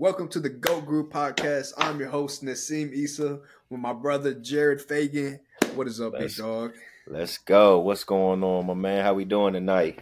Welcome to the GOAT Group podcast. I'm your host Nassim Issa with my brother Jared Fagan. What is up, Let's- big dog? Let's go. What's going on, my man? How we doing tonight?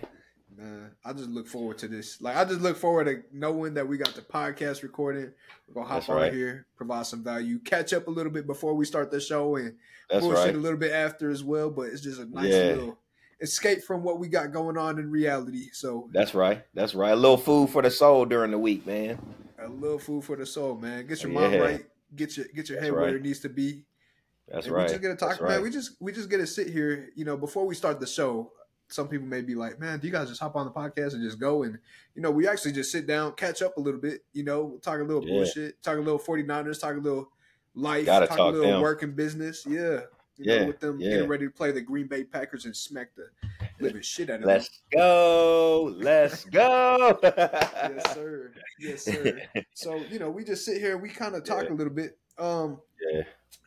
Man, I just look forward to this. Like I just look forward to knowing that we got the podcast recording. We're gonna hop That's on right. here, provide some value, catch up a little bit before we start the show, and That's bullshit right. a little bit after as well. But it's just a nice Yeah. little escape from what we got going on in reality. So That's right. That's right. A little food for the soul during the week, man. A little food for the soul, man. Get your Yeah. mind right. Get your get your That's head where it needs to be. That's and right. we just gonna talk, That's man. right. We just we just gonna sit here, you know, before we start the show. Some people may be like, "Man, do you guys just hop on the podcast and just go?" And you know, we actually just sit down, catch up a little bit. You know, talk a little Yeah. bullshit, talk a little 49ers, talk a little life, Gotta talk, talk a little them. work and business. Yeah, you Yeah, know, with them yeah. getting ready to play the Green Bay Packers and smack the living shit out of. Let's go. Let's go. yes, sir. Yes, sir. So you know, we just sit here, we kind of talk Yeah. a little bit. Um, Yeah.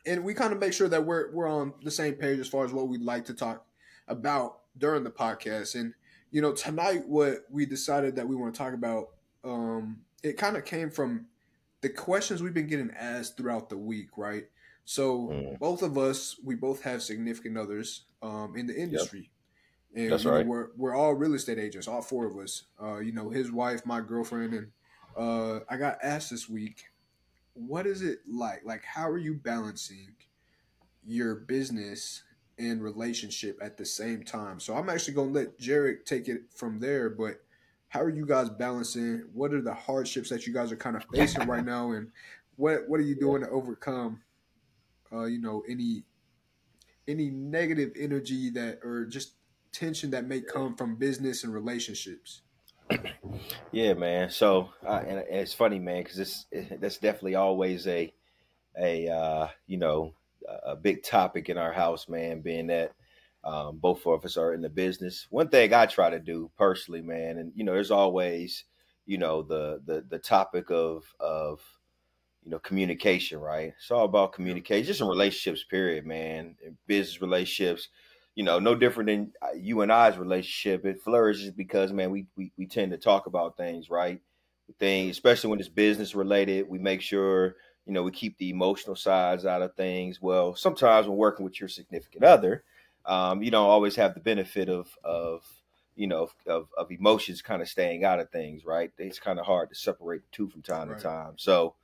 and we kind of make sure that we're we're on the same page as far as what we'd like to talk about during the podcast. And you know, tonight what we decided that we want to talk about, um, it kind of came from the questions we've been getting asked throughout the week, right? So Mm. both of us, we both have significant others um, in the industry. And That's you know, right. we're we're all real estate agents, all four of us. Uh, you know, his wife, my girlfriend, and uh, I got asked this week, what is it like? Like, how are you balancing your business and relationship at the same time? So I'm actually gonna let Jared take it from there. But how are you guys balancing? What are the hardships that you guys are kind of facing right now, and what what are you doing to overcome? Uh, you know, any any negative energy that or just tension that may come from business and relationships. Yeah, man. So, uh, and and it's funny, man, because it's that's definitely always a a uh, you know a big topic in our house, man. Being that um, both of us are in the business. One thing I try to do personally, man, and you know, there's always you know the the the topic of of you know communication, right? It's all about communication, just in relationships, period, man. In business relationships, you know, no different than uh, you and I's relationship. It flourishes because, man, we we, we tend to talk about things, right? Things, especially when it's business related, we make sure you know we keep the emotional sides out of things. Well, sometimes when working with your significant other, um, you don't always have the benefit of of you know of, of emotions kind of staying out of things, right? It's kind of hard to separate the two from time Right. to time. So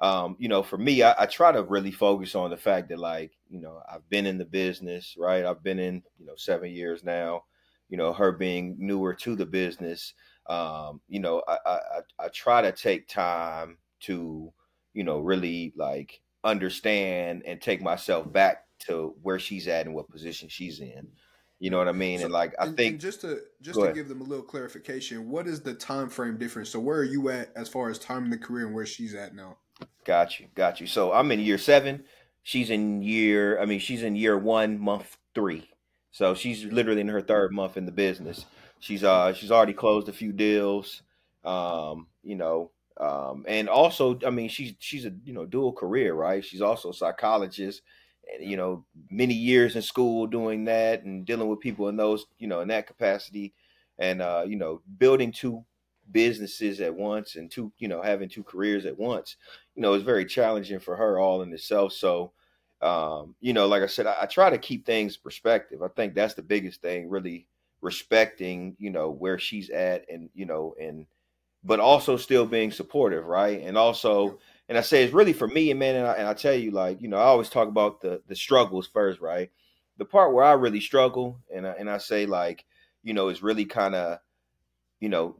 um, you know, for me, I, I try to really focus on the fact that, like, you know, I've been in the business, right? I've been in, you know, seven years now. You know, her being newer to the business, um, you know, I, I I I try to take time to, you know, really like understand and take myself back to where she's at and what position she's in. You know what I mean? So- and like, I and, think and just to just to ahead. give them a little clarification, what is the time frame difference? So where are you at as far as time in the career and where she's at now? Got you, got you. So I'm in year seven. She's in year. I mean, she's in year one, month three. So she's literally in her third month in the business. She's uh she's already closed a few deals. Um, you know, um, and also, I mean, she's she's a you know dual career, right? She's also a psychologist, you know, many years in school doing that and dealing with people in those you know in that capacity, and uh, you know, building two businesses at once and two you know having two careers at once you know, it's very challenging for her all in itself. So, um, you know, like I said, I, I try to keep things perspective. I think that's the biggest thing, really respecting, you know, where she's at and, you know, and, but also still being supportive, right? And also, and I say it's really for me, and man, and I, and I tell you, like, you know, I always talk about the the struggles first, right? The part where I really struggle, and I, and I say like, you know, is really kind of, you know,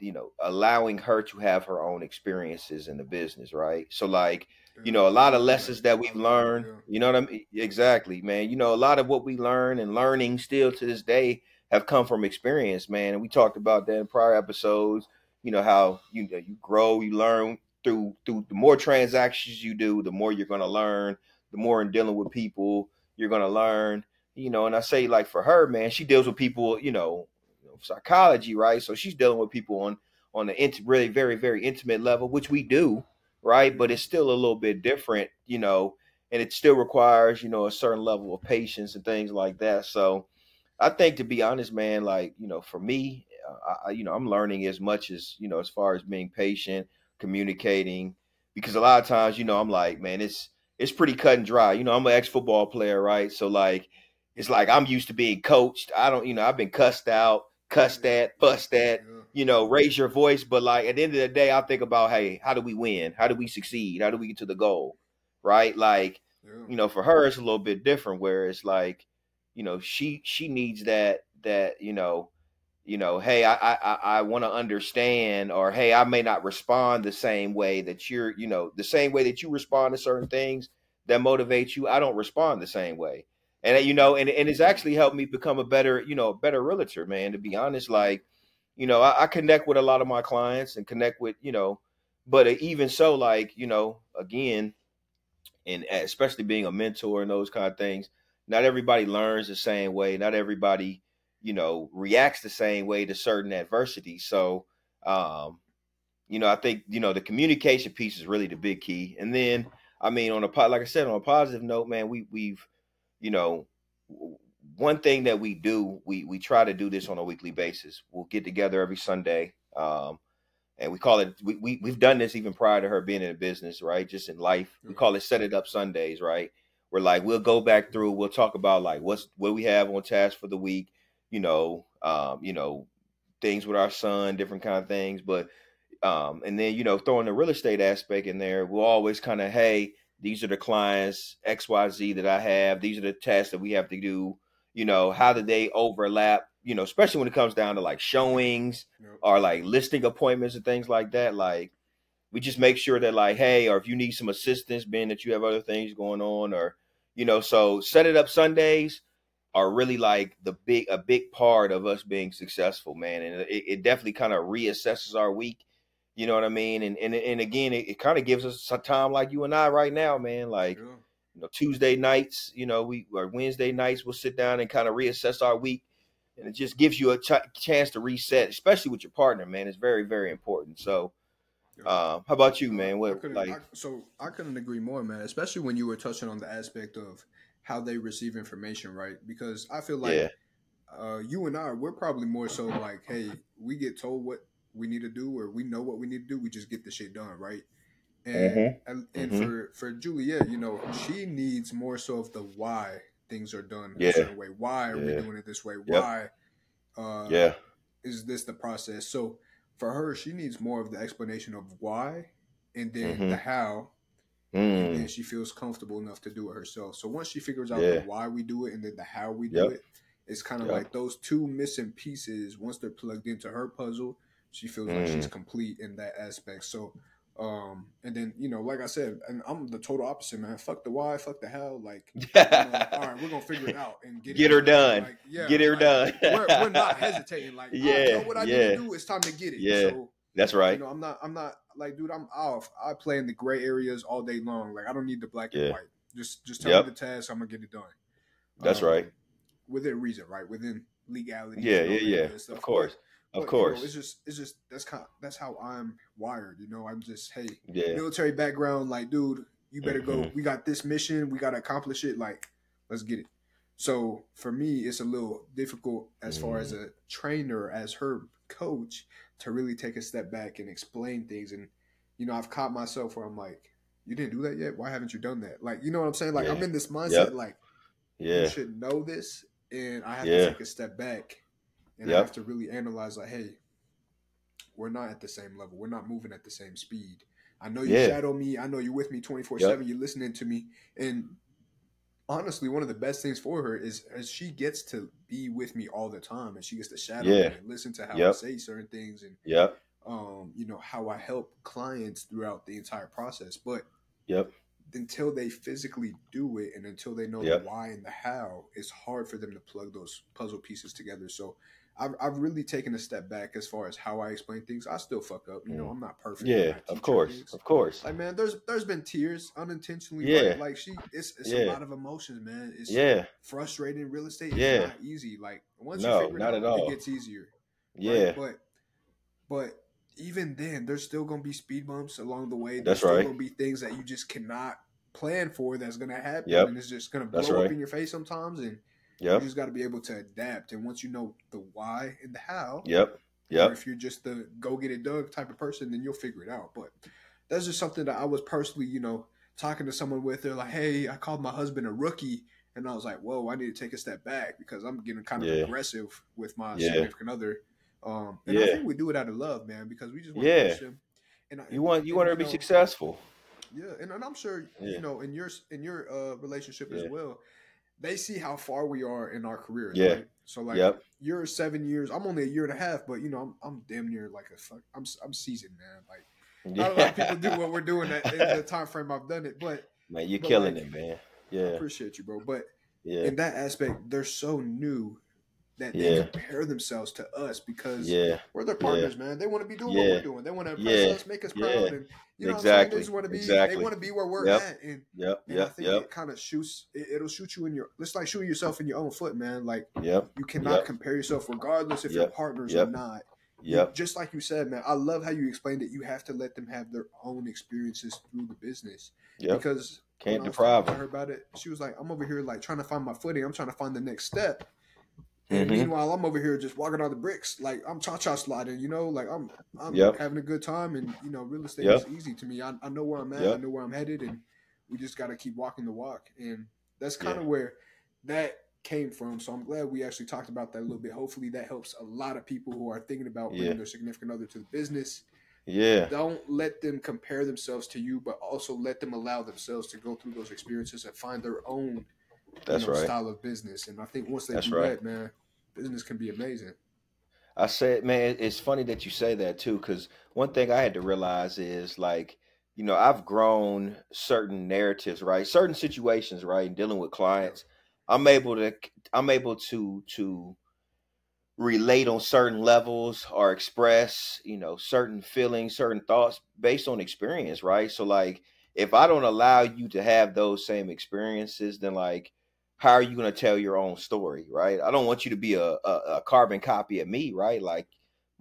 you know, allowing her to have her own experiences in the business, right? So like, you know, a lot of lessons that we've learned, you know what I mean? Exactly, man. You know, a lot of what we learn and learning still to this day have come from experience, man. And we talked about that in prior episodes, you know, how you know, you grow, you learn through through the more transactions you do, the more you're gonna learn, the more in dealing with people, you're gonna learn, you know, and I say like for her, man, she deals with people, you know, psychology, right? So she's dealing with people on on the int- really very very intimate level, which we do, right? But it's still a little bit different, you know, and it still requires you know a certain level of patience and things like that. So I think to be honest, man, like you know, for me, uh, I, I- you know, I'm learning as much as you know as far as being patient, communicating because a lot of times, you know, I'm like, man, it's it's pretty cut and dry. You know, I'm an ex football player, right? So like, it's like I'm used to being coached. I don't, you know, I've been cussed out, cussed at, fussed at. You know, raise your voice, but like at the end of the day, I think about, hey, how do we win? How do we succeed? How do we get to the goal? Right? Like, you know, for her, it's a little bit different. Where it's like, you know, she she needs that that you know you know, hey, I I I want to understand, or hey, I may not respond the same way that you're, you know, the same way that you respond to certain things that motivate you. I don't respond the same way, and you know, and and it's actually helped me become a better, you know, better realtor, man. To be honest, like, you know, I, I connect with a lot of my clients and connect with, you know, but even so, like, you know, again, and especially being a mentor and those kind of things, not everybody learns the same way. Not everybody you know, reacts the same way to certain adversity. So, um, you know, I think you know the communication piece is really the big key. And then, I mean, on a pot like I said, on a positive note, man, we we've, you know, one thing that we do, we we try to do this on a weekly basis. We'll get together every Sunday, um, and we call it. We, we we've done this even prior to her being in the business, right? Just in life, we call it set it up Sundays, right? we're like we'll go back through, we'll talk about like what's what we have on task for the week you know, um, you know, things with our son, different kind of things. But um, and then you know, throwing the real estate aspect in there, we'll always kind of, hey, these are the clients X Y Z that I have. These are the tests that we have to do. You know, how do they overlap? You know, especially when it comes down to like showings yep. or like listing appointments and things like that. Like, we just make sure that like, hey, or if you need some assistance, being that you have other things going on, or you know, so set it up Sundays are really like the big a big part of us being successful, man. And it, it definitely kind of reassesses our week. You know what I mean? And and and again, it, it kind of gives us some time like you and I right now, man. Like yeah. you know, Tuesday nights, you know, we or Wednesday nights, we'll sit down and kind of reassess our week, and it just gives you a ch- chance to reset, especially with your partner, man. It's very very important. So. Uh, how about you, man? What I like? I, so I couldn't agree more, man. Especially when you were touching on the aspect of how they receive information, right? Because I feel like yeah. uh, you and I, we're probably more so like, hey, we get told what we need to do, or we know what we need to do. We just get the shit done, right? And mm-hmm. and, and mm-hmm. for for Juliet, you know, she needs more so of the why things are done yeah. a certain way. Why are yeah. we doing it this way? Yep. Why? Uh, yeah, is this the process? So for her, she needs more of the explanation of why, and then mm-hmm. the how, Mm. And she feels comfortable enough to do it herself. So once she figures out yeah. the why we do it and then the how we do it, it's kind of yep. like those two missing pieces. Once they're plugged into her puzzle, she feels mm. like she's mm. complete in that aspect. So, um, and then you know, like I said, and I'm the total opposite, man. Fuck the why, fuck the how. Like, you know, all right, we're gonna figure it out and get, get her done. Like, yeah, get her like, done. we're, we're, not hesitating. Like, yeah, right, you know what I yeah. need to do? It's time to get it. Yeah, so, that's right. You know, I'm not. I'm not like, dude, I'm off. I play in the gray areas all day long. Like, I don't need the black yeah. and white. Just, just tell yep. me the task. I'm gonna get it done. That's um, right. Within reason, right? Within legality. Yeah, yeah, yeah. Of course. But, of course. You know, it's just, it's just that's kind. Of, that's how I'm wired. You know, I'm just, hey, yeah. military background. Like, dude, you better mm-hmm. go. We got this mission. We got to accomplish it. Like, let's get it. So for me, it's a little difficult as mm-hmm. far as mm-hmm. a trainer, as her coach, to really take a step back and explain things. And you know, I've caught myself where I'm like, you didn't do that yet. Why haven't you done that? Like, you know what I'm saying? Like, yeah. I'm in this mindset, yep. like, yeah, you should know this, and I have yeah. to take a step back, and yep. I have to really analyze, like, hey, we're not at the same level. We're not moving at the same speed. I know you yeah. shadow me. I know you're with me 24 yep. seven. You're listening to me, and honestly, one of the best things for her is as she gets to be with me all the time and she gets to shadow yeah. me and listen to how yep. I say certain things and yeah, um, you know, how I help clients throughout the entire process. But yep. Until they physically do it and until they know yep. the why and the how, it's hard for them to plug those puzzle pieces together. So I've, I've really taken a step back as far as how I explain things. I still fuck up, you know. Mm. I'm not perfect. Yeah, of course, things. of course. Like man, there's there's been tears unintentionally. Yeah, like, like she, it's it's yeah. a lot of emotions, man. It's yeah, frustrating. Real estate is yeah. not easy. Like once no, you figure not it out, it gets easier. Yeah, right? but but even then, there's still gonna be speed bumps along the way. There's That's still right. gonna be things that you just cannot plan for. That's gonna happen, yep. and it's just gonna blow up in your face sometimes, and Yep. You just got to be able to adapt. And once you know the why and the how, yep. Yeah. If you're just the go get it done type of person, then you'll figure it out. But that's just something that I was personally, you know, talking to someone with. They're like, "Hey, I called my husband a rookie," and I was like, "Whoa, I need to take a step back because I'm getting kind of Yeah. aggressive with my Yeah. significant other." Um, and I think we do it out of love, man, because we just want Yeah. to push them. And I- You want you and, want her to be know, successful. Yeah, and, and I'm sure Yeah. you know in your in your uh, relationship Yeah. as well, they see how far we are in our careers. Yeah. Right? So like, Yep. you're seven years. I'm only a year and a half, but you know, I'm I'm damn near like a fuck. I'm I'm seasoned, man. Like not a lot of people do what we're doing at, in the time frame I've done it, but Man, you're but, killing like, it, man. I Yeah. appreciate you, bro. But Yeah. in that aspect, they're so new that they Yeah. compare themselves to us because Yeah. we're their partners, man. They want to be doing what we're doing. They want to impress Yeah. us, make us Yeah. proud, and you know, what I'm saying? Exactly. they want to be. Exactly. They want to be where we're Yep. at, and Yep. and I think Yep. it kind of shoots. It, it'll shoot you in your. It's like shooting yourself in your own foot, man. Like Yep. you cannot Yep. compare yourself, regardless if you're partners Yep. or not. Yep. just like you said, man. I love how you explained it. You have to let them have their own experiences through the business Yep. because Can't when I was deprive talking to them. her about it. She was like, "I'm over here like trying to find my footing. I'm trying to find the next step." And Mhm. meanwhile, I'm over here just walking on the bricks, like I'm cha cha sliding. You know, like I'm I'm Yep. having a good time, and you know, real estate Yep. is easy to me. I, I know where I'm at. I know where I'm headed, and we just got to keep walking the walk. And that's kind Yeah. of where that came from. So I'm glad we actually talked about that a little bit. Hopefully, that helps a lot of people who are thinking about bringing Yeah. their significant other to the business Yeah. don't let them compare themselves to you, but also let them allow themselves to go through those experiences and find their own you That's know, right. style of business. And I think once they That's do right. that, man, business can be amazing. I said, man, it's funny that you say that too, because one thing I had to realize is like, you know, I've grown certain narratives, right? Certain situations, right? And dealing with clients, I'm able to, I'm able to, to relate on certain levels or express, you know, certain feelings, certain thoughts based on experience, right? So like, if I don't allow you to have those same experiences, then like, how are you going to tell your own story, right? I don't want you to be a, a, a carbon copy of me, right? Like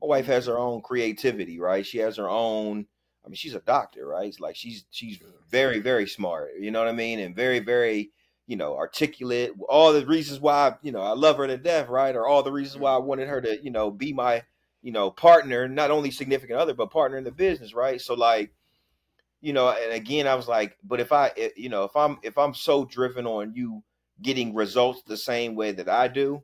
my wife has her own creativity, right? She has her own. I mean, she's a doctor, right? It's like she's she's very very smart, you know what I mean, and very very you know articulate. All the reasons why you know I love her to death, right? Or all the reasons why I wanted her to you know be my you know partner, not only significant other, but partner in the business, right? So like you know, and again, I was like, but if I, eh, you know, if I'm if I'm so driven on you getting results the same way that I do,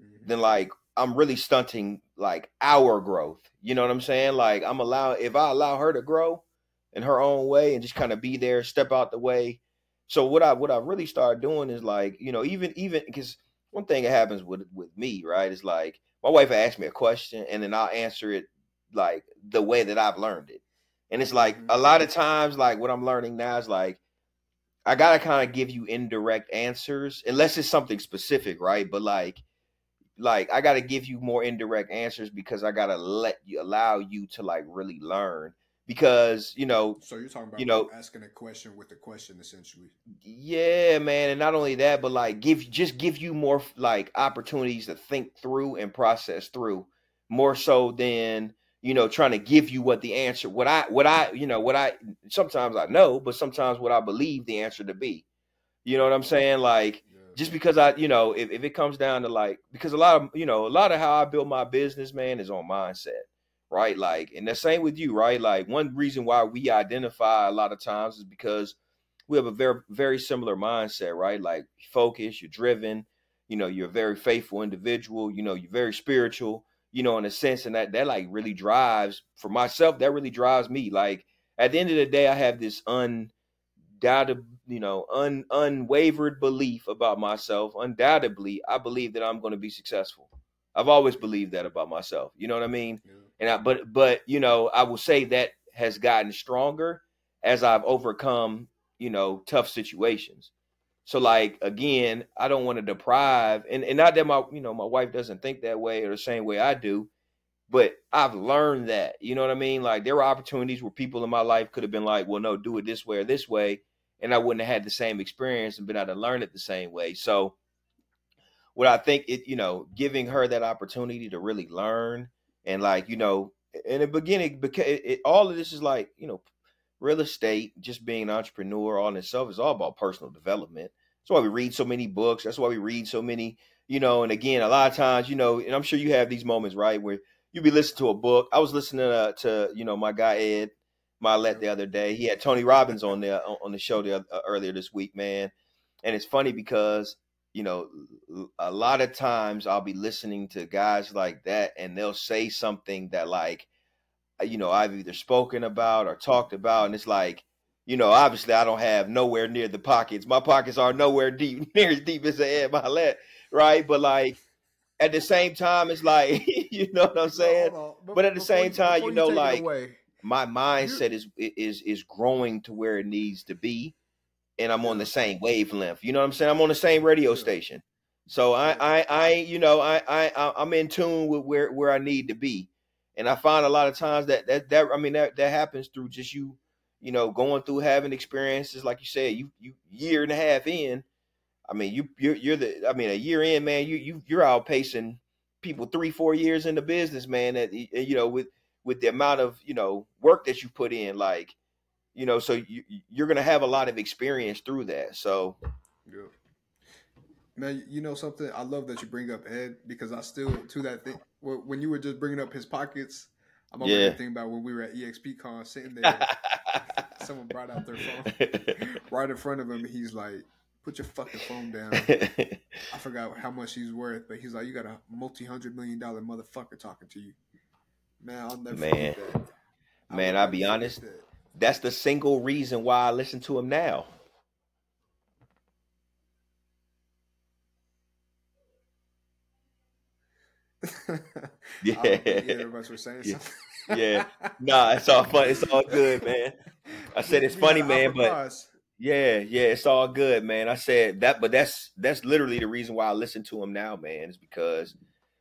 Mhm. then like I'm really stunting like our growth. You know what I'm saying? Like I'm allow if I allow her to grow in her own way and just kind of be there, step out the way. So what I what I really started doing is like, you know, even even because one thing that happens with with me, right, is like my wife will ask me a question and then I'll answer it like the way that I've learned it. And it's like Mhm. a lot of times, like what I'm learning now is like I gotta kind of give you indirect answers, unless it's something specific, right? But like, like I gotta give you more indirect answers because I gotta let you allow you to like really learn. Because you know, So you're talking about You know- asking a question with a question, essentially. yeah, man, and not only that, but like give just give you more like opportunities to think through and process through more so than you know trying to give you what the answer what I what I you know what I sometimes I know, but sometimes what I believe the answer to be. You know what I'm saying? Like Yeah. just because I, you know, if, if it comes down to like, because a lot of, you know, a lot of how I build my business, man, is on mindset, right? Like, and the same with you, right? Like, one reason why we identify a lot of times is because we have a very, very similar mindset, right? Like, focus, you're driven, you know, you're a very faithful individual, you know, you're very spiritual, you know, in a sense, and that, that like really drives, for myself, that really drives me. Like, at the end of the day, I have this undoubted, you know, un, unwavered belief about myself. Undoubtedly, I believe that I'm going to be successful. I've always believed that about myself. You know what I mean? Yeah. And I, but, but you know, I will say that has gotten stronger as I've overcome, you know, tough situations. So like again, I don't want to deprive, and and not that my, you know, my wife doesn't think that way or the same way I do, but I've learned that. You know what I mean? Like there were opportunities where people in my life could have been like, well, no, do it this way or this way, and I wouldn't have had the same experience and been able to learn it the same way. So what I think it, you know, giving her that opportunity to really learn and like, you know, in the beginning, because it, it, all of this is like, you know, real estate, just being an entrepreneur all in itself is all about personal development. That's why we read so many books. That's why we read so many, you know, and again, a lot of times, you know, and I'm sure you have these moments, right, where you be listening to a book. I was listening to, to you know my guy Ed Mylett the other day. He had Tony Robbins on there on the show the, uh, earlier this week, man. And it's funny because you know a lot of times I'll be listening to guys like that, and they'll say something that like uh, Uh, you know I've either spoken about or talked about, and it's like you know obviously I don't have nowhere near the pockets. My pockets are nowhere deep near as deep as Ed Mylett, right? But like at the same time, it's like you know what I'm saying. But, but, at the same time, you, you know, like my mindset is is is growing to where it needs to be, and I'm on the same wavelength. You know what I'm saying? I'm on the same radio station, so I I I you know I I I'm in tune with where where I need to be, and I find a lot of times that that that I mean that that happens through just you you know going through having experiences like you said you you year and a half in I mean, you you're, you're the I mean, a year in, man, you you you're outpacing people three four years in the business, man. That you know with with the amount of you know work that you put in, like you know, so you you're gonna have a lot of experience through that. So, yeah. Man, you know something? I love that you bring up Ed because I still to that thing when you were just bringing up his pockets. I'm over yeah. thinking about when we were at EXPCon sitting there. someone brought out their phone right in front of him. He's like, put your fucking phone down. I forgot how much he's worth, but he's like, you got a multi hundred million dollar motherfucker talking to you. Man, I'll never man. Man, I'll be honest. That. That's the single reason why I listen to him now. Yeah. Of us were saying yeah. something. yeah. Nah, it's all fun. It's all good, man. I said it's funny, man, but yeah, yeah, it's all good, man. I said that, but that's that's literally the reason why I listen to him now, man. Is because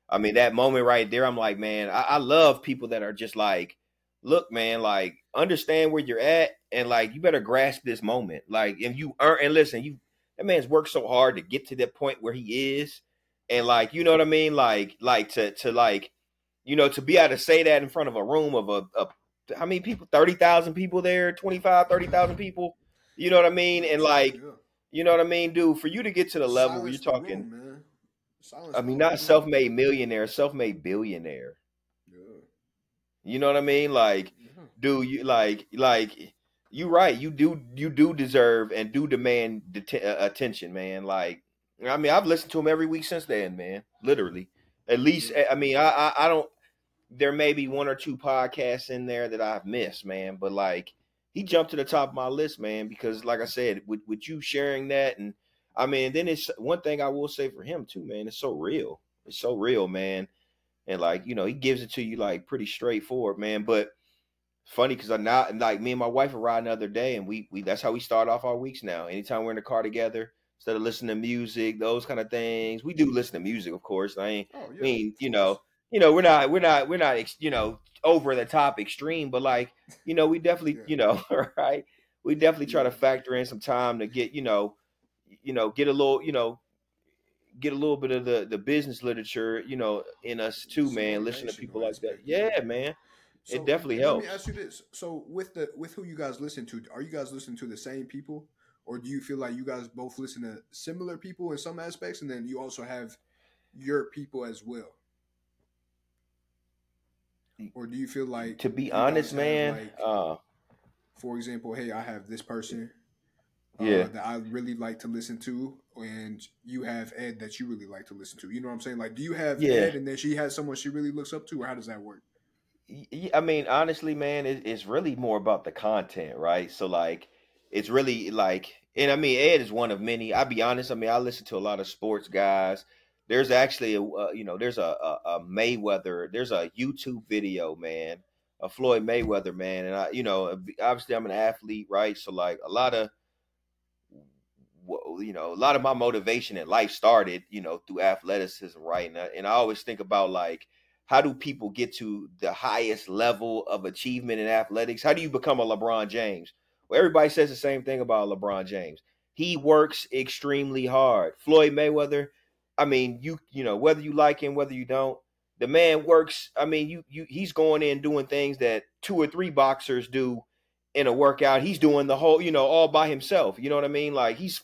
I mean that moment right there. I'm like, man, I, I love people that are just like, look, man, like understand where you're at, and like you better grasp this moment. Like, if you earn and listen, you that man's worked so hard to get to that point where he is, and like, you know what I mean? Like, like to to like, you know, to be able to say that in front of a room of a, a how many people? Thirty thousand people there, 25, 30,000 people you know what I mean? And like, you know what I mean, dude. For you to get to the level where you're talking, room, I mean, not self-made millionaire, self-made billionaire. Yeah. You know what I mean? Like, yeah. dude, you like, like, you right. You do, you do deserve and do demand det- uh, attention, man. Like, I mean, I've listened to him every week since then, man. Literally, at least. I mean, I, I, I don't. There may be one or two podcasts in there that I've missed, man. But like, he jumped to the top of my list, man, because like I said, with with you sharing that, and I mean, then it's one thing I will say for him too, man. It's so real. It's so real, man. And like you know, he gives it to you like pretty straightforward, man. But funny because I now and like me and my wife are riding the other day, and we we that's how we start off our weeks now. Anytime we're in the car together, instead of listening to music, those kind of things, we do listen to music, of course. I ain't, oh, yeah. I mean, you know, you know, we're not, we're not, we're not, you know, over the top extreme, but like, you know, we definitely, yeah. you know, right? We definitely try to factor in some time to get, you know, you know, get a little, you know, get a little bit of the the business literature, you know, in us too, man. Listen to people like that. Yeah, man. So, it definitely helps. Let me ask you this: so with the with who you guys listen to, are you guys listening to the same people, or do you feel like you guys both listen to similar people in some aspects, and then you also have your people as well? or do you feel like to be honest, man? Like, uh, for example, hey, I have this person, uh, yeah, that I really like to listen to, and you have Ed that you really like to listen to. You know what I'm saying? Like, do you have yeah. Ed, and then she has someone she really looks up to, or how does that work? I mean, honestly, man, it's really more about the content, right? So, like, it's really like, and I mean, Ed is one of many. I'll be honest. I mean, I listen to a lot of sports guys there's actually a uh, you know there's a, a, a, Mayweather there's a YouTube video man a Floyd Mayweather man and I you know obviously I'm an athlete right so like a lot of you know a lot of my motivation in life started you know through athleticism right and I, and I always think about like how do people get to the highest level of achievement in athletics how do you become a LeBron James everybody says the same thing about LeBron James he works extremely hard Floyd Mayweather I mean, you you know whether you like him, whether you don't, the man works. I mean, you you he's going in doing things that two or three boxers do in a workout. He's doing the whole, you know, all by himself. You know what I mean? Like he's,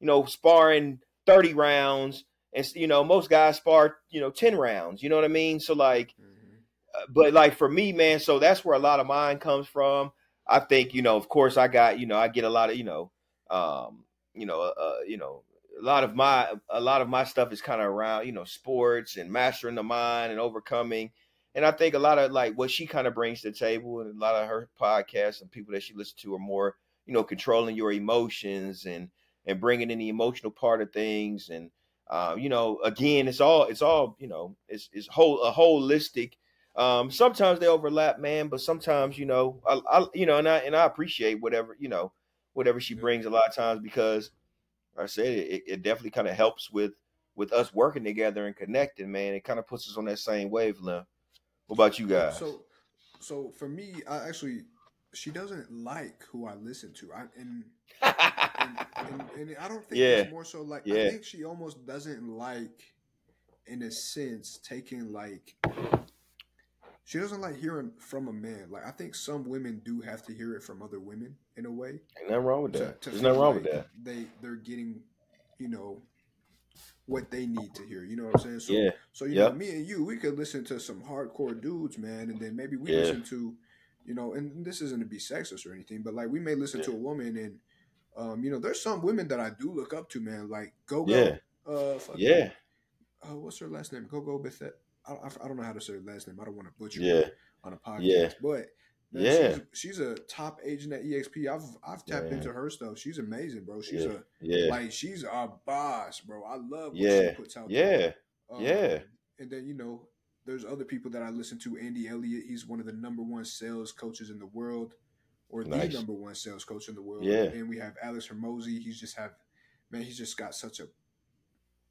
you know, sparring thirty rounds, and you know most guys spar, you know, ten rounds. You know what I mean? So like, mm-hmm. but like for me, man, so that's where a lot of mine comes from. I think you know, of course, I got you know, I get a lot of you know, um, you know, uh, uh you know, a lot of my a lot of my stuff is kind of around you know sports and mastering the mind and overcoming. And I think a lot of like what she kind of brings to the table, and a lot of her podcasts and people that she listens to are more, you know, controlling your emotions and and bringing in the emotional part of things. And uh, you know, again, it's all it's all you know, it's it's whole a holistic um, sometimes they overlap, man, but sometimes you know, I, I you know, and I and I appreciate whatever you know, whatever she brings a lot of times because like I said it, it definitely kind of helps with with us working together and connecting, man. It kind of puts us on that same wavelength. What about you guys? So, so for me, I actually she doesn't like who I listen to. I and and, and, and I don't think yeah. it's more so like yeah. I think she almost doesn't like, in a sense, taking like she doesn't like hearing from a man. Like I think some women do have to hear it from other women in a way. Ain't nothing wrong with that. To, to There's nothing wrong like with that. They they're getting, you know, what they need to hear. You know what I'm saying? So yeah. so you yep. know, me and you, we could listen to some hardcore dudes, man, and then maybe we yeah. listen to, you know, and this isn't to be sexist or anything, but like we may listen yeah. to a woman and um, you know, there's some women that I do look up to, man, like Go Go. Yeah. Uh, yeah. Uh, what's her last name? Go Go Bethel. I, I don't know how to say her last name. I don't want to butcher yeah. it on a podcast. Yeah. But man, yeah, she's, she's, a top agent at EXP. I've I've tapped yeah. into her stuff. She's amazing, bro. She's yeah. a yeah, like she's a boss, bro. I love what yeah. she puts out. Yeah, um, yeah. And then you know, there's other people that I listen to. Andy Elliott, he's one of the number one sales coaches in the world, or nice. the number one sales coach in the world. Yeah. And we have Alex Hormozi. He's just have, man, he's just got such a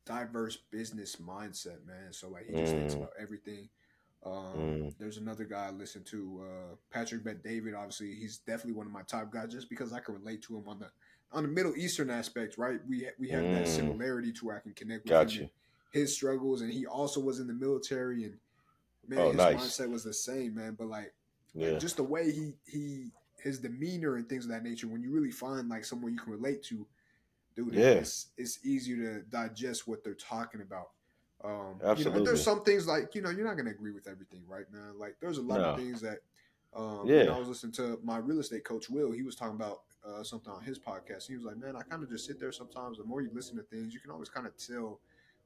diverse business mindset, man. So like he just mm. thinks about everything. Um, mm. There's another guy I listen to, uh, Patrick Bet David. Obviously, he's definitely one of my top guys, just because I can relate to him on the on the Middle Eastern aspect. Right, we we have mm. that similarity to where I can connect with gotcha. him his struggles, and he also was in the military, and man, oh, his nice. mindset was the same, man. But like, yeah. like, just the way he he his demeanor and things of that nature. When you really find like someone you can relate to, dude, yeah. it's it's easier to digest what they're talking about. Um, Absolutely. You know, there's some things like you know you're not gonna agree with everything, right, man? Like there's a lot no. of things that. Um, yeah. You know, I was listening to my real estate coach Will. He was talking about uh, something on his podcast. He was like, "Man, I kind of just sit there sometimes. The more you listen to things, you can always kind of tell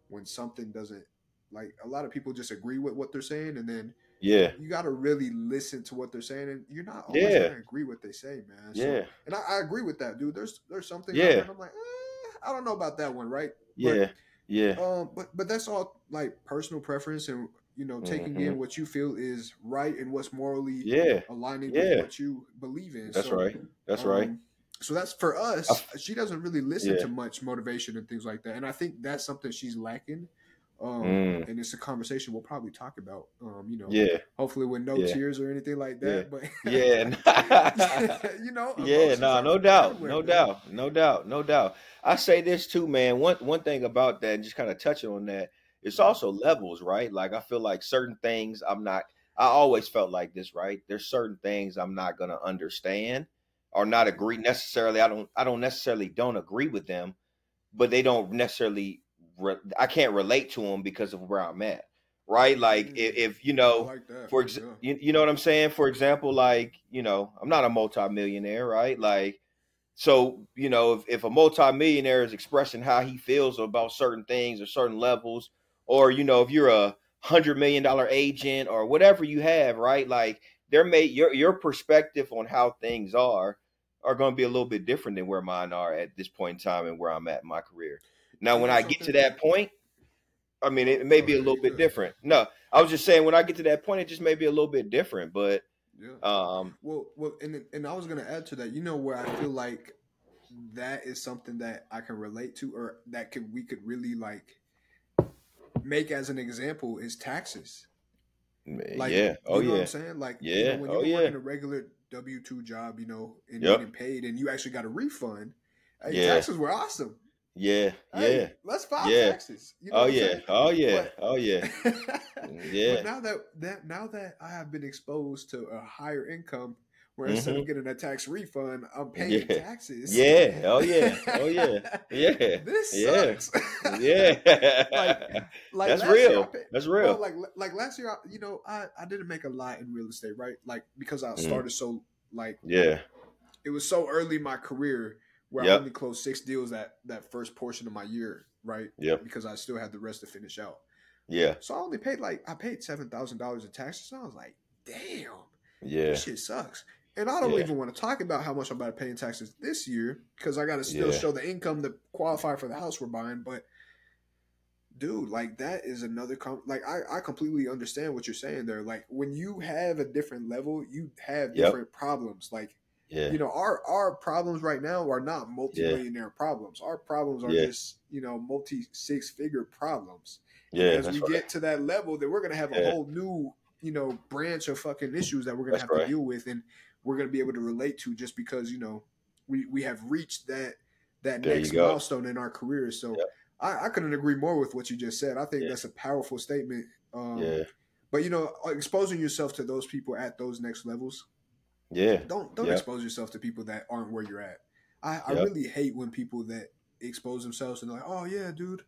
when something doesn't like. A lot of people just agree with what they're saying, and then yeah, you got to really listen to what they're saying, and you're not always yeah. gonna agree with what they say, man. So, yeah, and I, I, agree with that, dude. There's there's something. Yeah, I'm like, eh, I don't know about that one, right? Yeah. But, yeah. Um, but but that's all like personal preference and you know taking mm-hmm. in what you feel is right and what's morally yeah aligning yeah. with what you believe in. That's so, right. That's um, right. So that's for us. I, she doesn't really listen yeah. to much motivation and things like that, and I think that's something she's lacking. Um, mm. and it's a conversation we'll probably talk about. Um, you know, yeah. Hopefully with no yeah. tears or anything like that. But yeah, you know, yeah, no, no doubt, no doubt, no doubt, no doubt. I say this too, man. One one thing about that, just kind of touching on that, it's also levels, right? Like I feel like certain things I'm not. I always felt like this, right? There's certain things I'm not gonna understand or not agree necessarily. I don't. I don't necessarily don't agree with them, but they don't necessarily re- I can't relate to them because of where I'm at. Right? Like if, if, you know, like for example, yeah. you, you know what I'm saying? For example, like, you know, I'm not a multimillionaire, right? Like, so, you know, if, if a multimillionaire is expressing how he feels about certain things or certain levels, or, you know, if you're a hundred million dollar agent or whatever you have, right? Like there may your your perspective on how things are are going to be a little bit different than where mine are at this point in time and where I'm at in my career. Now, when I get to that point, I mean, it may be a little bit different. No, I was just saying when I get to that point, it just may be a little bit different. But yeah. Um. Well, well, and and I was gonna add to that. You know where I feel like that is something that I can relate to, or that could we could really like make as an example is taxes. Like, yeah. Oh you know yeah. I'm saying like yeah. You know, when you're oh yeah. working a regular W two job, you know, and yep. You're getting paid, and you actually got a refund. Hey, yeah. taxes were awesome. Yeah, hey, yeah. Let's file yeah. taxes. You know oh, yeah. oh yeah, but, oh yeah, yeah. But now that that now that I have been exposed to a higher income, where instead of getting a tax refund, I'm paying Mm-hmm. Yeah. taxes. Yeah. Oh yeah. Oh yeah. Yeah. this Yeah. sucks. Yeah. like That's year I real. paid- That's well, real. like like last year, I, you know, I I didn't make a lot in real estate, right? Like because I Mhm. started so like Yeah. it was so early in my career where I Yep. only closed six deals that that first portion of my year, right? Yeah. Because I still had the rest to finish out. Yeah. So I only paid like I paid seven thousand dollars in taxes. I was like, damn, Yeah. this shit sucks. And I don't Yeah. even want to talk about how much I'm about to pay in taxes this year because I got to still Yeah. show the income to qualify for the house we're buying. But dude, like that is another com- like I I completely understand what you're saying there. Like when you have a different level, you have Yep. different problems. Like Yeah. you know our our problems right now are not multi-millionaire problems our problems are Yeah. just you know multi six figure problems Yeah. as we right. get to that level then we're gonna have a whole new you know branch of fucking issues that we're gonna That's have right. to deal with and we're gonna be able to relate to just because you know we we have reached that that There next milestone in our careers so Yep. I, I couldn't agree more with what you just said i think Yeah. that's a powerful statement um Yeah. but you know exposing yourself to those people at those next levels Yeah. don't don't Yeah. expose yourself to people that aren't where you're at. I, I Yeah. really hate when people that expose themselves and they're like, oh yeah, dude,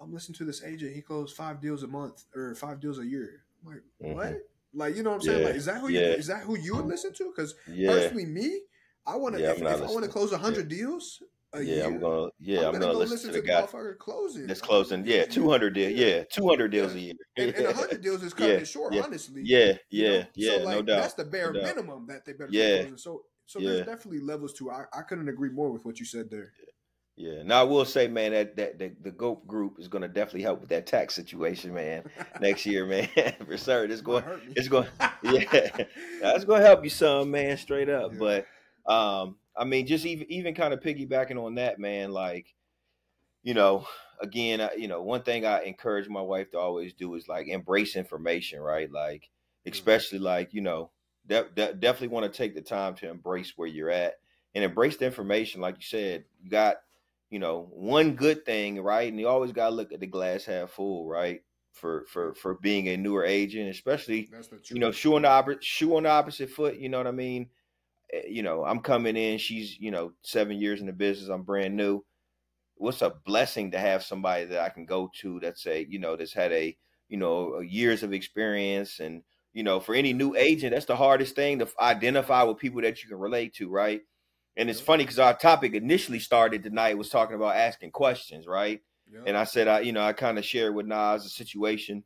I'm listening to this agent. He closed five deals a month or five deals a year. I'm like, Mhm. what? Like, you know what I'm saying? Yeah. Like, is that who Yeah. you is that who you would listen to? Because Yeah. personally, me, I want to Yeah, if, if I want to close hundred deals Yeah. year, I'm gonna. Yeah. I'm, I'm, gonna, go listen, to the the guy closing. that's closing. Yeah. 200 deals. Yeah. 200 deals a year. and, and hundred deals is cutting Yeah, it short, yeah, honestly. Yeah. You Yeah. know? Yeah. So like no doubt. that's the bare No doubt. minimum that they better Yeah. be closing. So so Yeah. there's definitely levels to. I, I couldn't agree more with what you said there. Yeah. Now I will say, man, that that the, the GOAT group is gonna definitely help with that tax situation, man. Next year, man, for certain. It's going. Might hurt me. It's going. Yeah. That's gonna help you some, man, straight up. Yeah. But um, I mean, just even even kind of piggybacking on that, man, like, you know, again, I, you know, one thing I encourage my wife to always do is like embrace information, right? Like, mm-hmm. especially like, you know, de- de- definitely want to take the time to embrace where you're at and embrace the information. Like you said, you got, you know, one good thing, right? And you always got to look at the glass half full, right? For for for being a newer agent, especially That's the truth. you know, shoe on the opposite shoe on the opposite foot. You know what I mean? You know, I'm coming in. She's you know seven years in the business. I'm brand new. What's a blessing to have somebody that I can go to that's a you know that's had a you know years of experience and you know for any new agent that's the hardest thing to identify with people that you can relate to, right? And it's funny because our topic initially started tonight was talking about asking questions, right? And I said, I, you know, I kind of shared with Nas a situation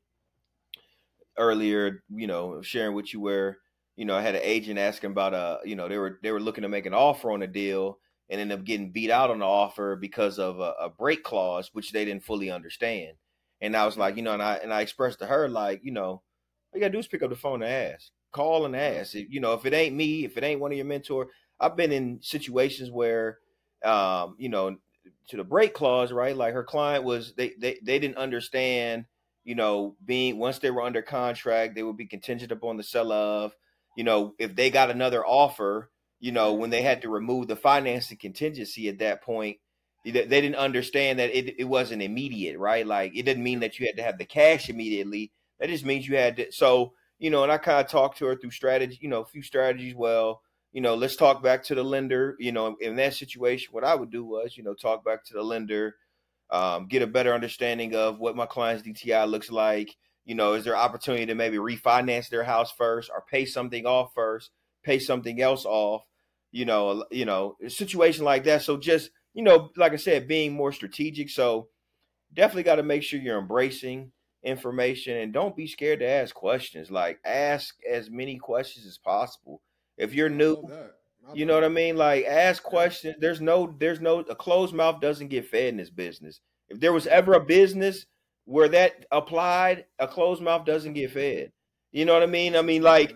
earlier, you know, sharing with you where, you know, I had an agent asking about a, you know, they were they were looking to make an offer on a deal and ended up getting beat out on the offer because of a, a break clause, which they didn't fully understand. And I was like, you know, and I and I expressed to her like, you know, all you gotta do is pick up the phone and ask, call and ask. If- You know, if it ain't me, if it ain't one of your mentor, I've been in situations where, um, you know, to the break clause, right? Like her client was they they they didn't understand, you know, being once they were under contract, they would be contingent upon the sell of, you know, if they got another offer, you know, when they had to remove the financing contingency at that point, they, they didn't understand that it, it wasn't immediate, right? Like it didn't mean that you had to have the cash immediately. That just means you had to so, you know, and I kind of talked to her through strategy, you know, a few strategies. Well, you know, let's talk back to the lender. You know, in that situation, what I would do was, you know, talk back to the lender, um, get a better understanding of what my client's DTI looks like. You know, is there opportunity to maybe refinance their house first or pay something off first, pay something else off? You know, you know, a situation like that. So just, you know, like I said, being more strategic. So definitely got to make sure you're embracing information and don't be scared to ask questions. Like ask as many questions as possible. If you're new, you know what I mean? Like ask questions. There's no there's no a closed mouth doesn't get fed in this business. If there was ever a business where that applied, a closed mouth doesn't get fed. You know what I mean? I mean like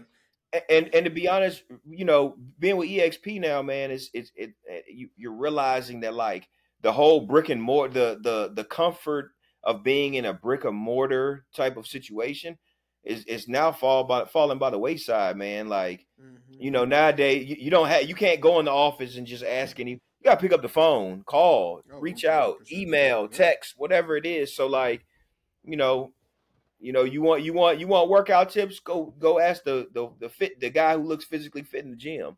and and to be honest, you know, being with EXP now, man, it's it's it, it you, you're realizing that like the whole brick and mortar, the the the comfort of being in a brick and mortar type of situation is is now fall by falling by the wayside, man. Like Mhm. you know, nowadays you, you don't have you can't go in the office and just ask any. You gotta pick up the phone, call, Oh, reach out, 100%. email, text, whatever it is. So like, you know, You know, you want you want you want workout tips? Go go ask the the the fit the guy who looks physically fit in the gym.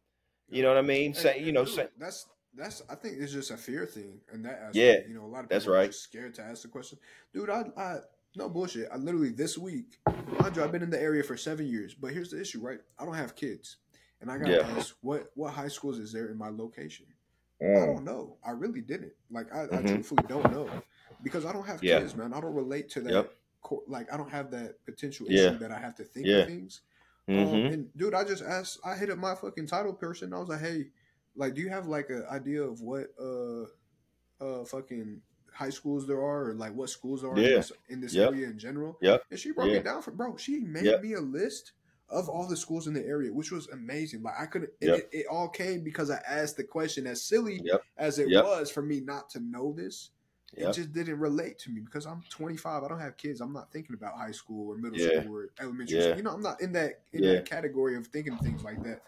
You know what I mean? Say you know, say, that's that's I think it's just a fear thing, and that aspect, Yeah, you know, a lot of people that's are right. scared to ask the question. Dude, I I no bullshit. I literally this week, you, I've been in the area for seven years, but here's the issue, right? I don't have kids, and I got to Yeah. ask what what high schools is there in my location? I mm, don't know. I really didn't. Like I, I Mhm. truthfully don't know because I don't have Yeah. kids, man. I don't relate to that. Yep. co- Like I don't have that potential Yeah. issue that I have to think Yeah. of things. Um, mhm. and dude, I just asked. I hit up my fucking title person. I was like, "Hey, like, do you have like an idea of what uh uh fucking high schools there are, or like what schools are in this, in this Yep. area in general?" Yep. And she broke Yeah. it down for bro. She made Yep. me a list of all the schools in the area, which was amazing. Like I could, it, Yep. it, it all came because I asked the question. As silly Yep. as it Yep. was for me not to know this, it just didn't relate to me because I'm 25. I don't have kids. I'm not thinking about high school or middle Yeah. school or elementary Yeah. school. You know, I'm not in that in Yeah. that category of thinking things like that.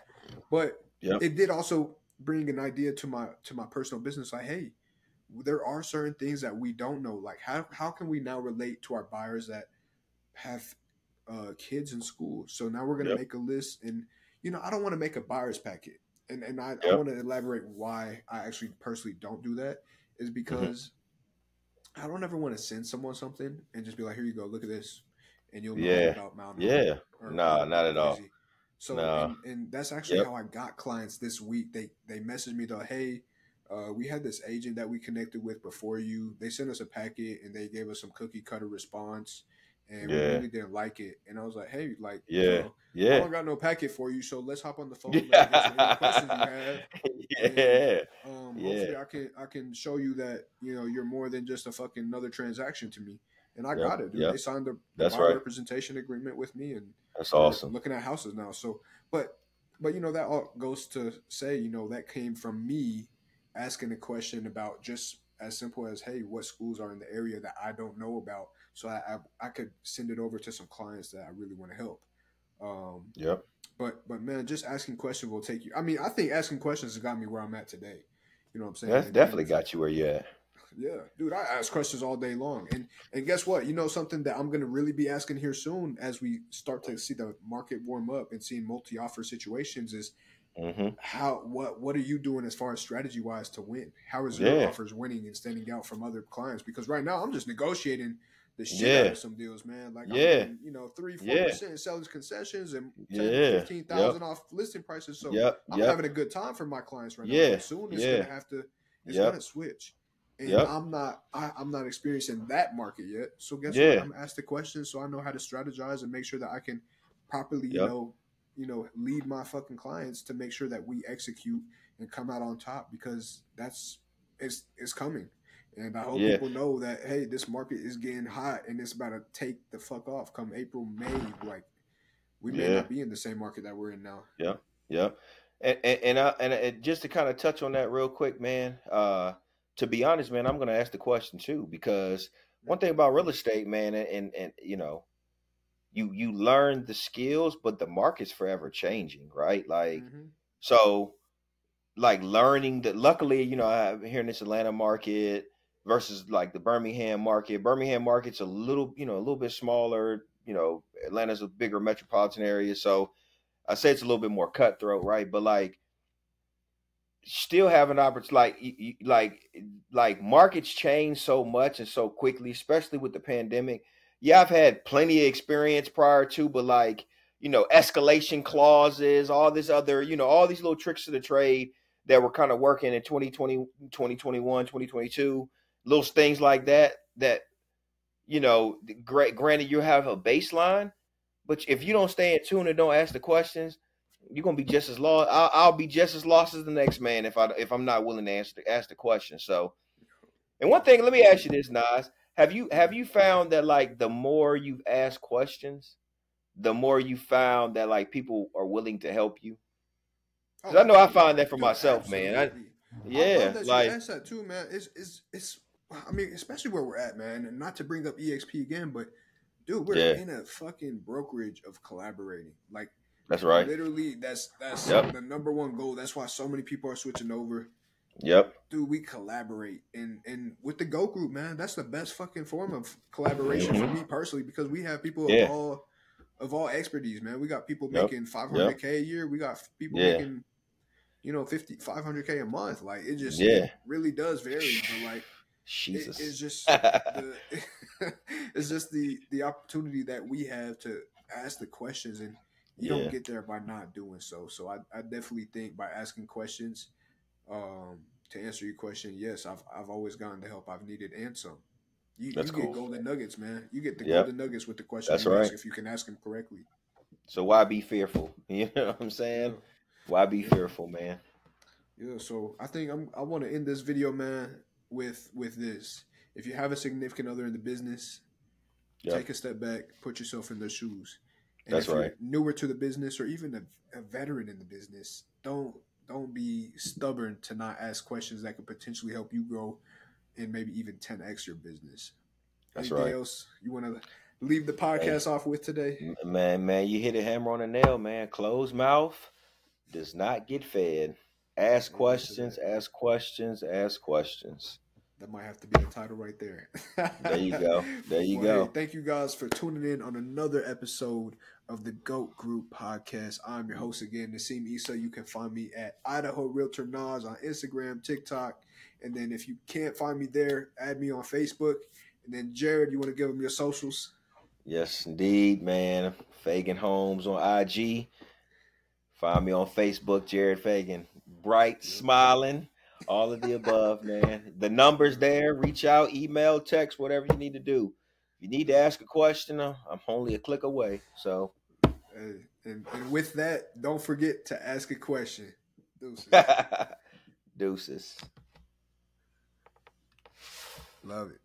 But Yep. it did also bring an idea to my to my personal business. Like, hey, there are certain things that we don't know. Like, how how can we now relate to our buyers that have uh, kids in school? So now we're gonna Yep. make a list, and you know, I don't want to make a buyer's packet, and and I, I want to elaborate why I actually personally don't do that is Mm-hmm. I don't ever want to send someone something and just be like, here you go, look at this, and you'll know Yeah. about Mount. Yeah. or- Nah, or not at all. So Nah. and, and that's actually Yep. how I got clients this week. They they messaged me though, hey, uh, we had this agent that we connected with before you. They sent us a packet and they gave us some cookie cutter response, and we really didn't like it. And I was like, hey, like, Yeah. you know, I don't got no packet for you, so let's hop on the phone. Let's answer any questions you have. yeah. Um, Yeah. hopefully, I can I can show you that you know you're more than just a fucking another transaction to me. And I Yep, got it. Dude. yep. They signed the, That's right. representation agreement with me, and That's awesome. Looking at houses now. So, but but you know that all goes to say you know that came from me asking a question about just as simple as hey, what schools are in the area that I don't know about, so I I, I could send it over to some clients that I really want to help. Um, Yep. but but man, just asking questions will take you. I mean, I think asking questions has got me where I'm at today. You know what I'm saying? That's And- definitely and- got you where you at. Yeah, dude, I ask questions all day long, and and guess what? You know something that I'm gonna really be asking here soon as we start to see the market warm up and seeing multi offer situations is hmm how what what are you doing as far as strategy wise to win? How is your Yeah. offers winning and standing out from other clients? Because right now I'm just negotiating the shit Yeah. out of some deals, man. Like I'm Yeah. you know three four Yeah. percent selling concessions and 10, Yeah. 15,000 off listing prices. So Yep. I'm Yep. having a good time for my clients right now. Yeah, But soon it's yeah. gonna have to it's Yep. gonna switch. And Yep. I'm not I, I'm not experiencing that market yet. So guess what? I'm asked the questions so I know how to strategize and make sure that I can properly, you know, you know, lead my fucking clients to make sure that we execute and come out on top because that's it's it's coming. And I hope Yeah. people know that hey, this market is getting hot and it's about to take the fuck off come April, May. Like we may Yeah. not be in the same market that we're in now. Yeah, and and and, I, and just to kind of touch on that real quick, man. Uh, to be honest, man, I'm going to ask the question too because one thing about real estate, man, and, and and you know, you you learn the skills, but the market's forever changing, right? Like Mhm. so, like learning that. Luckily, you know, I'm here in this Atlanta market versus like the Birmingham market. Birmingham market's a little, you know, a little bit smaller. You know, Atlanta's a bigger metropolitan area, so I say it's a little bit more cutthroat, right? But like, still have an opportunity. Like, like, like markets change so much and so quickly, especially with the pandemic. Yeah, I've had plenty of experience prior to, but like, you know, escalation clauses, all this other, you know, all these little tricks of the trade that were kind of working in 2020, 2021, 2022, little things like that, that, you know, great, granted you have a baseline, but if you don't stay in tune and don't ask the questions, you're gonna be just as lost. I'll, I'll be just as lost as the next man if I if I'm not willing to answer ask the question. So, and one thing, let me ask you this, Nas: Have you have you found that like the more you've asked questions, the more you found that like people are willing to help you? Oh, 'Cause I know I find that for myself, man. I- absolutely. I Yeah, that like that too, man. It's it's it's. I mean, especially where we're at, man. And not to bring up EXP again, but dude, we're Yeah. in a fucking brokerage of collaborating. Like that's right. literally, that's that's Yep. the number one goal. That's why so many people are switching over. Yep. Dude, we collaborate and and with the GOAT Group, man, that's the best fucking form of collaboration for Mhm. me personally because we have people Yeah. of all of all expertise, man. We got people Yep. making 500k a year. We got people Yeah. making you know 50 500k a month. Like it just Yeah. really does vary, but like it, it's just the, it's just the the opportunity that we have to ask the questions and you Yeah. don't get there by not doing so so i, I definitely think by asking questions um to answer your question yes i've, I've always gotten the help i've needed and some you, That's you get cool. golden nuggets man you get the Yep. golden nuggets with the question That's right. if you can ask them correctly so why be fearful? You know what I'm saying? Why be fearful, man? Yeah, so I think I'm, I want to end this video, man, with with this. If you have a significant other in the business, Yep. take a step back, put yourself in their shoes. And That's if you're right. newer to the business, or even a, a veteran in the business, don't don't be stubborn to not ask questions that could potentially help you grow and maybe even 10x your business. That's Anything right. else you want to leave the podcast off with today? Man, man, you hit a hammer on the nail, man. Closed mouth does not get fed. Ask questions, ask questions, ask questions. That might have to be the title right there. There you go. There you Well, go. hey, thank you guys for tuning in on another episode of the GOAT Group podcast. I'm your host again, Nassim Issa. You can find me at Idaho Realtor Nas on Instagram, TikTok. And then if you can't find me there, add me on Facebook. And then Jared, you want to give them your socials? Yes, indeed, man. Fagan Holmes on IG. Find me on Facebook, Jared Fagan. Bright, smiling, all of the above, man. The number's there. Reach out, email, text, whatever you need to do. If you need to ask a question, uh, I'm only a click away. So, Uh, and, and with that, don't forget to ask a question. Deuces. deuces. Love it.